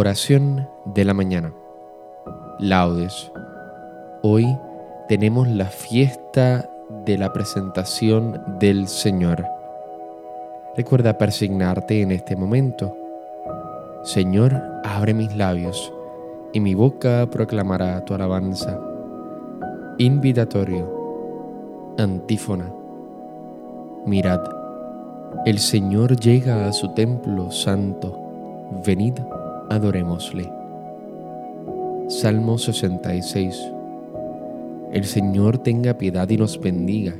Oración de la mañana. Laudes. Hoy tenemos la fiesta de la presentación del Señor. Recuerda persignarte en este momento. Señor, abre mis labios y mi boca proclamará tu alabanza. Invitatorio. Antífona. Mirad, el Señor llega a su templo santo. Venid adorémosle. Salmo 66. El Señor tenga piedad y nos bendiga,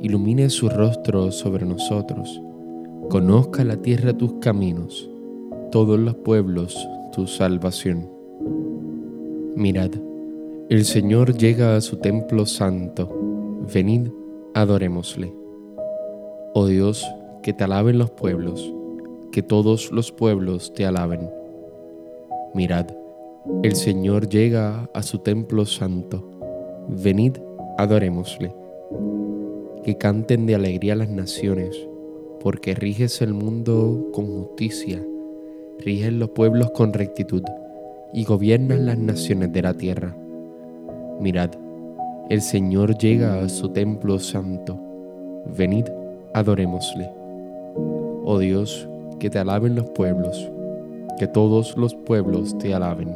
ilumine su rostro sobre nosotros, conozca la tierra tus caminos, todos los pueblos tu salvación. Mirad, el Señor llega a su templo santo, venid, adorémosle. Oh Dios, que te alaben los pueblos, que todos los pueblos te alaben Mirad, el Señor llega a su templo santo. Venid, adorémosle. Que canten de alegría las naciones, porque riges el mundo con justicia, riges los pueblos con rectitud y gobiernas las naciones de la tierra. Mirad, el Señor llega a su templo santo. Venid, adorémosle. Oh Dios, que te alaben los pueblos que todos los pueblos te alaben.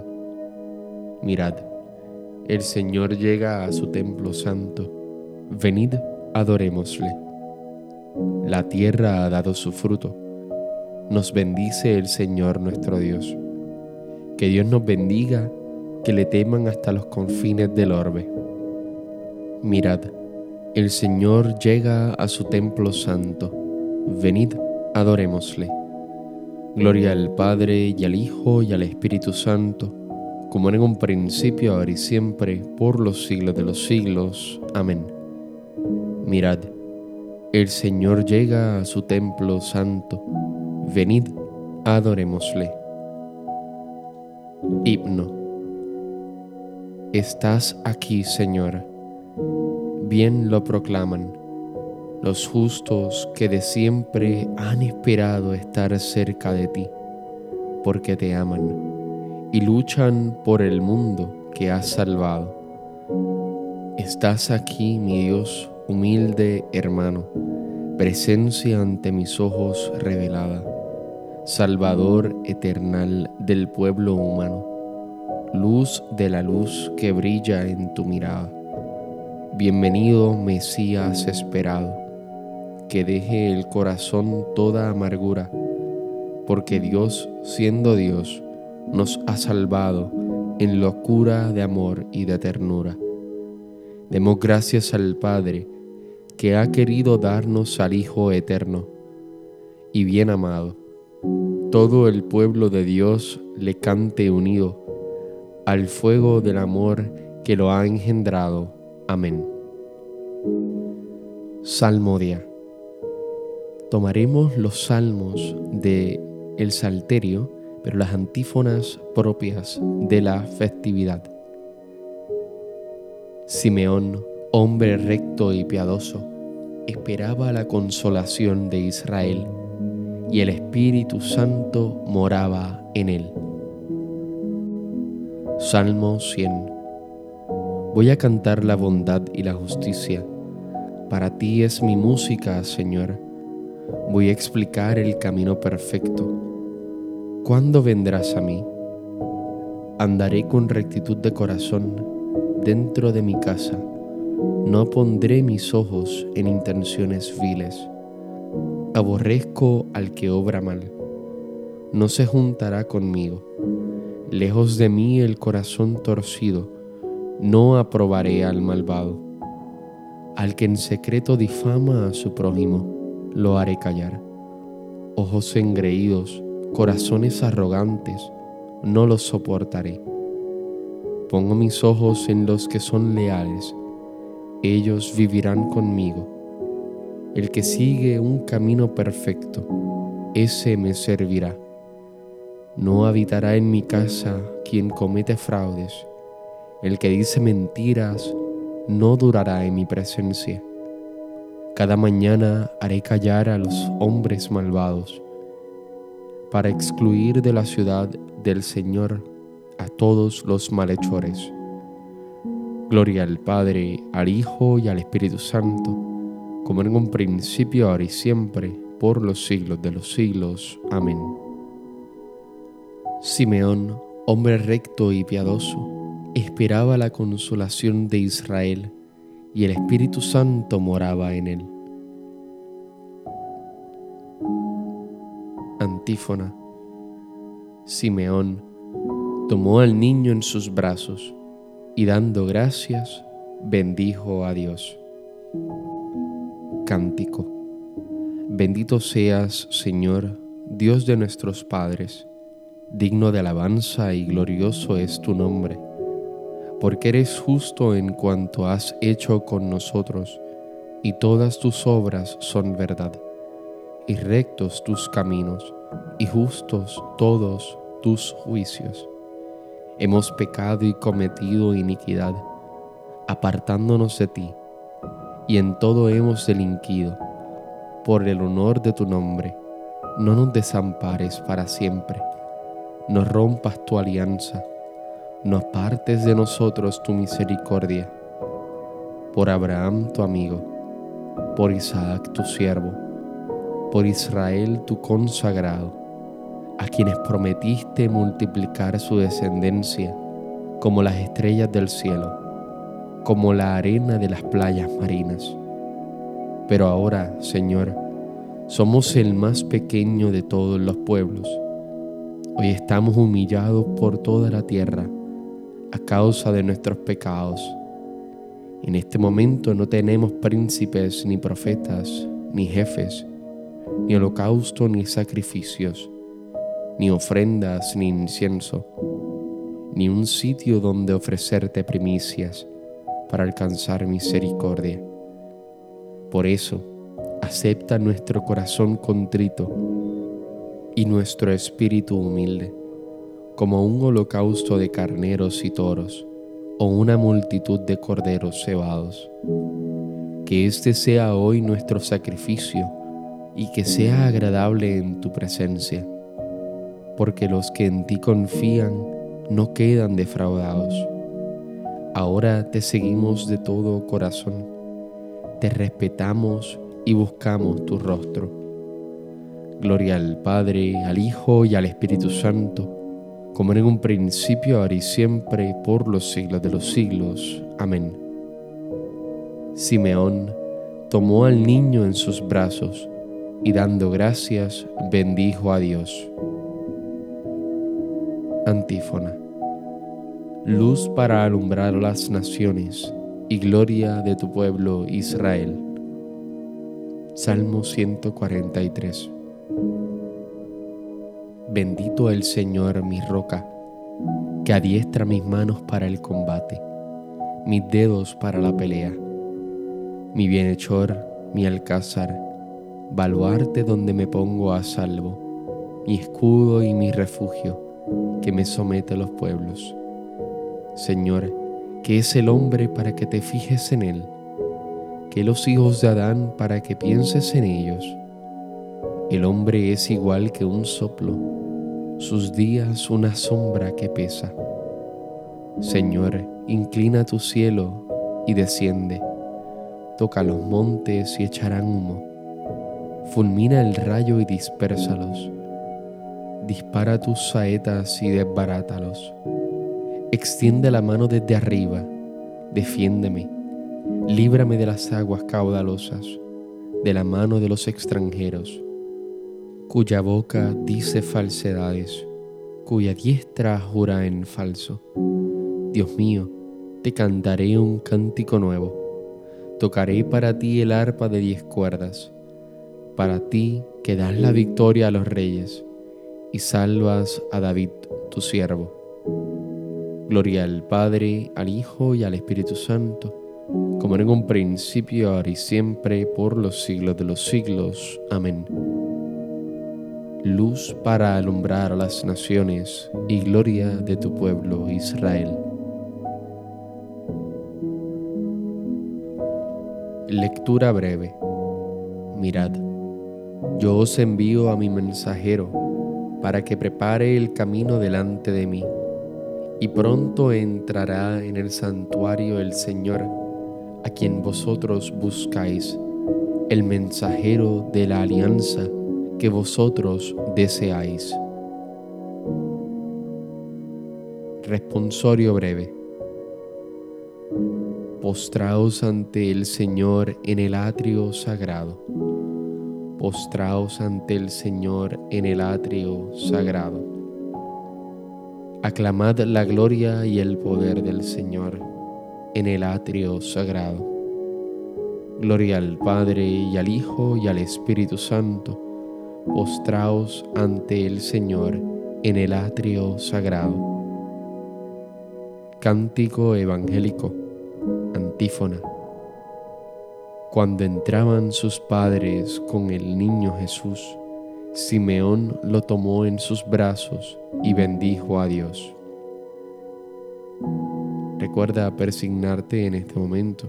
Mirad, el Señor llega a su templo santo. Venid, adorémosle. La tierra ha dado su fruto. Nos bendice el Señor nuestro Dios. Que Dios nos bendiga, que le teman hasta los confines del orbe. Mirad, el Señor llega a su templo santo. Venid, adorémosle. Gloria al Padre y al Hijo y al Espíritu Santo, como en un principio, ahora y siempre, por los siglos de los siglos. Amén. Mirad, el Señor llega a su templo santo. Venid, adorémosle. Himno. Estás aquí, Señor. Bien lo proclaman los justos que de siempre han esperado estar cerca de ti, porque te aman y luchan por el mundo que has salvado. Estás aquí, mi Dios, humilde hermano, presencia ante mis ojos revelada, Salvador eternal del pueblo humano, luz de la luz que brilla en tu mirada. Bienvenido Mesías esperado que deje el corazón toda amargura, porque Dios, siendo Dios, nos ha salvado en locura de amor y de ternura. Demos gracias al Padre, que ha querido darnos al Hijo eterno y bien amado. Todo el pueblo de Dios le cante unido al fuego del amor que lo ha engendrado. Amén. Salmodia tomaremos los salmos de el Salterio, pero las antífonas propias de la festividad. Simeón, hombre recto y piadoso, esperaba la consolación de Israel y el Espíritu Santo moraba en él. Salmo 100 Voy a cantar la bondad y la justicia. Para ti es mi música, Señor voy a explicar el camino perfecto. ¿Cuándo vendrás a mí? Andaré con rectitud de corazón dentro de mi casa. No pondré mis ojos en intenciones viles. Aborrezco al que obra mal. No se juntará conmigo. Lejos de mí el corazón torcido. No aprobaré al malvado. Al que en secreto difama a su prójimo lo haré callar. Ojos engreídos, corazones arrogantes, no los soportaré. Pongo mis ojos en los que son leales, ellos vivirán conmigo. El que sigue un camino perfecto, ese me servirá. No habitará en mi casa quien comete fraudes. El que dice mentiras no durará en mi presencia. Cada mañana haré callar a los hombres malvados, para excluir de la ciudad del Señor a todos los malhechores. Gloria al Padre, al Hijo y al Espíritu Santo, como en un principio, ahora y siempre, por los siglos de los siglos. Amén. Simeón, hombre recto y piadoso, esperaba la consolación de Israel, y el Espíritu Santo moraba en él. Antífona. Simeón tomó al niño en sus brazos y dando gracias, bendijo a Dios. Cántico. Bendito seas, Señor, Dios de nuestros padres, digno de alabanza y glorioso es tu nombre, porque eres justo en cuanto has hecho con nosotros, y todas tus obras son verdad y rectos tus caminos, y justos todos tus juicios. Hemos pecado y cometido iniquidad, apartándonos de ti, y en todo hemos delinquido. Por el honor de tu nombre, no nos desampares para siempre, no rompas tu alianza, no apartes de nosotros tu misericordia. Por Abraham tu amigo, por Isaac tu siervo, por Israel tu consagrado, a quienes prometiste multiplicar su descendencia como las estrellas del cielo, como la arena de las playas marinas. Pero ahora, Señor, somos el más pequeño de todos los pueblos. Hoy estamos humillados por toda la tierra a causa de nuestros pecados. En este momento no tenemos príncipes, ni profetas, ni jefes, ni holocausto, ni sacrificios, ni ofrendas, ni incienso, ni un sitio donde ofrecerte primicias para alcanzar misericordia. Por eso, acepta nuestro corazón contrito y nuestro espíritu humilde, como un holocausto de carneros y toros, o una multitud de corderos cebados. Que este sea hoy nuestro sacrificio y que sea agradable en tu presencia, porque los que en ti confían no quedan defraudados. Ahora te seguimos de todo corazón, te respetamos y buscamos tu rostro. Gloria al Padre, al Hijo y al Espíritu Santo, como en un principio, ahora y siempre, por los siglos de los siglos. Amén. Simeón tomó al niño en sus brazos, y dando gracias bendijo a Dios. Antífona. Luz para alumbrar las naciones y gloria de tu pueblo Israel. Salmo 143. Bendito el Señor mi roca, que adiestra mis manos para el combate, mis dedos para la pelea, mi bienhechor, mi alcázar baluarte donde me pongo a salvo, mi escudo y mi refugio, que me somete a los pueblos. Señor, que es el hombre para que te fijes en él, que los hijos de Adán para que pienses en ellos. El hombre es igual que un soplo, sus días una sombra que pesa. Señor, inclina tu cielo y desciende, toca los montes y echarán humo fulmina el rayo y dispérsalos. Dispara tus saetas y desbarátalos. Extiende la mano desde arriba, defiéndeme, líbrame de las aguas caudalosas, de la mano de los extranjeros, cuya boca dice falsedades, cuya diestra jura en falso. Dios mío, te cantaré un cántico nuevo, tocaré para ti el arpa de diez cuerdas para ti que das la victoria a los reyes y salvas a David, tu siervo. Gloria al Padre, al Hijo y al Espíritu Santo, como en un principio, ahora y siempre, por los siglos de los siglos. Amén. Luz para alumbrar a las naciones y gloria de tu pueblo Israel. Lectura breve. Mirad yo os envío a mi mensajero, para que prepare el camino delante de mí. Y pronto entrará en el santuario el Señor, a quien vosotros buscáis, el mensajero de la alianza que vosotros deseáis. Responsorio breve. Postraos ante el Señor en el atrio sagrado postraos ante el Señor en el atrio sagrado. Aclamad la gloria y el poder del Señor en el atrio sagrado. Gloria al Padre y al Hijo y al Espíritu Santo. Postraos ante el Señor en el atrio sagrado. Cántico evangélico. Antífona. Cuando entraban sus padres con el niño Jesús, Simeón lo tomó en sus brazos y bendijo a Dios. Recuerda persignarte en este momento.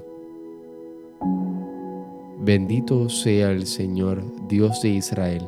Bendito sea el Señor, Dios de Israel,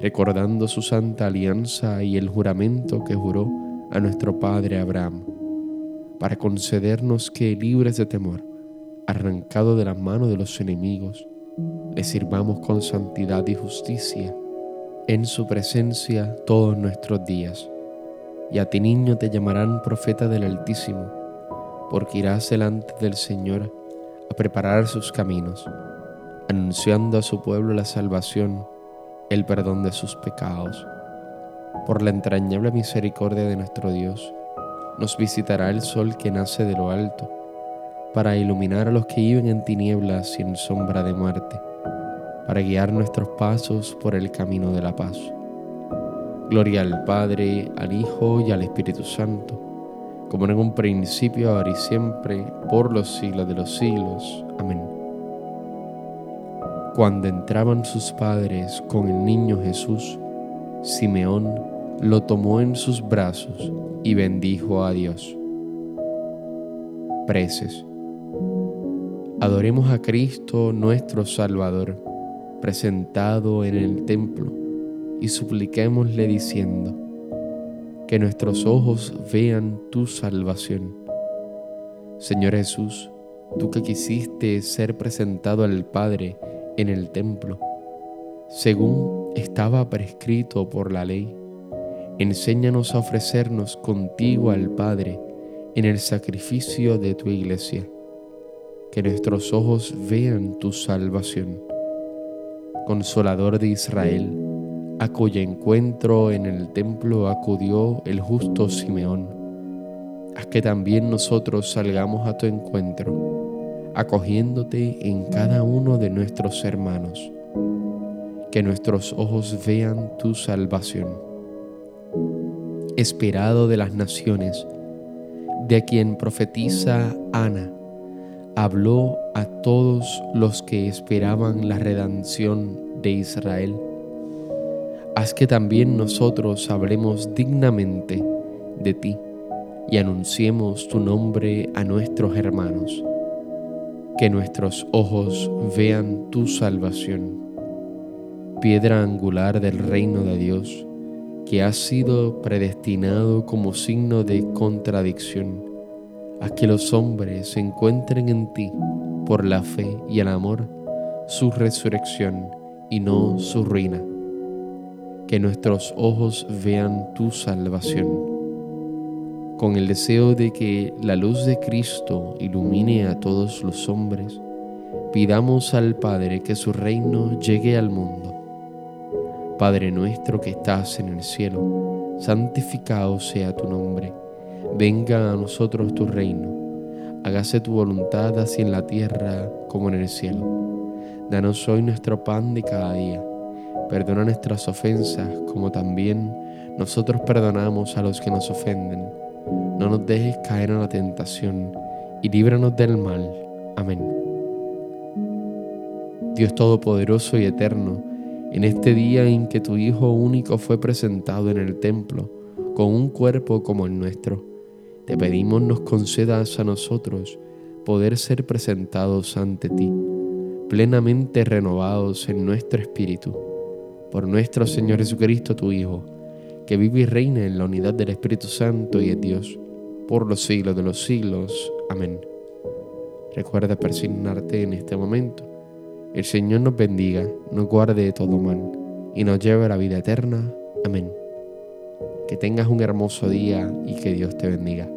recordando su santa alianza y el juramento que juró a nuestro padre Abraham, para concedernos que, libres de temor, arrancado de la mano de los enemigos, le sirvamos con santidad y justicia en su presencia todos nuestros días. Y a ti niño te llamarán profeta del Altísimo, porque irás delante del Señor a preparar sus caminos, anunciando a su pueblo la salvación, el perdón de sus pecados. Por la entrañable misericordia de nuestro Dios, nos visitará el sol que nace de lo alto para iluminar a los que viven en tinieblas y en sombra de muerte, para guiar nuestros pasos por el camino de la paz. Gloria al Padre, al Hijo y al Espíritu Santo, como en un principio, ahora y siempre, por los siglos de los siglos. Amén. Cuando entraban sus padres con el niño Jesús, Simeón lo tomó en sus brazos y bendijo a Dios. Preces. Adoremos a Cristo nuestro Salvador, presentado en el templo, y supliquémosle diciendo, que nuestros ojos vean tu salvación. Señor Jesús, tú que quisiste ser presentado al Padre en el templo, según estaba prescrito por la ley, enséñanos a ofrecernos contigo al Padre en el sacrificio de tu iglesia. Que nuestros ojos vean tu salvación. Consolador de Israel, a cuyo encuentro en el templo acudió el justo Simeón, haz que también nosotros salgamos a tu encuentro, acogiéndote en cada uno de nuestros hermanos. Que nuestros ojos vean tu salvación. Esperado de las naciones, de quien profetiza Ana, habló a todos los que esperaban la redención de Israel. Haz que también nosotros hablemos dignamente de ti y anunciemos tu nombre a nuestros hermanos. Que nuestros ojos vean tu salvación, piedra angular del reino de Dios, que ha sido predestinado como signo de contradicción a que los hombres encuentren en ti, por la fe y el amor, su resurrección y no su ruina. Que nuestros ojos vean tu salvación. Con el deseo de que la luz de Cristo ilumine a todos los hombres, pidamos al Padre que su reino llegue al mundo. Padre nuestro que estás en el cielo, santificado sea tu nombre venga a nosotros tu reino, hágase tu voluntad así en la tierra como en el cielo. Danos hoy nuestro pan de cada día, perdona nuestras ofensas como también nosotros perdonamos a los que nos ofenden no nos dejes caer en la tentación y líbranos del mal. Amén. Dios Todopoderoso y Eterno, en este día en que tu Hijo único fue presentado en el templo, con un cuerpo como el nuestro, te pedimos nos concedas a nosotros poder ser presentados ante ti, plenamente renovados en nuestro espíritu, por nuestro Señor Jesucristo, tu Hijo, que vive y reina en la unidad del Espíritu Santo y es Dios por los siglos de los siglos. Amén. Recuerda persignarte en este momento. El Señor nos bendiga, nos guarde de todo mal y nos lleve a la vida eterna. Amén. Que tengas un hermoso día y que Dios te bendiga.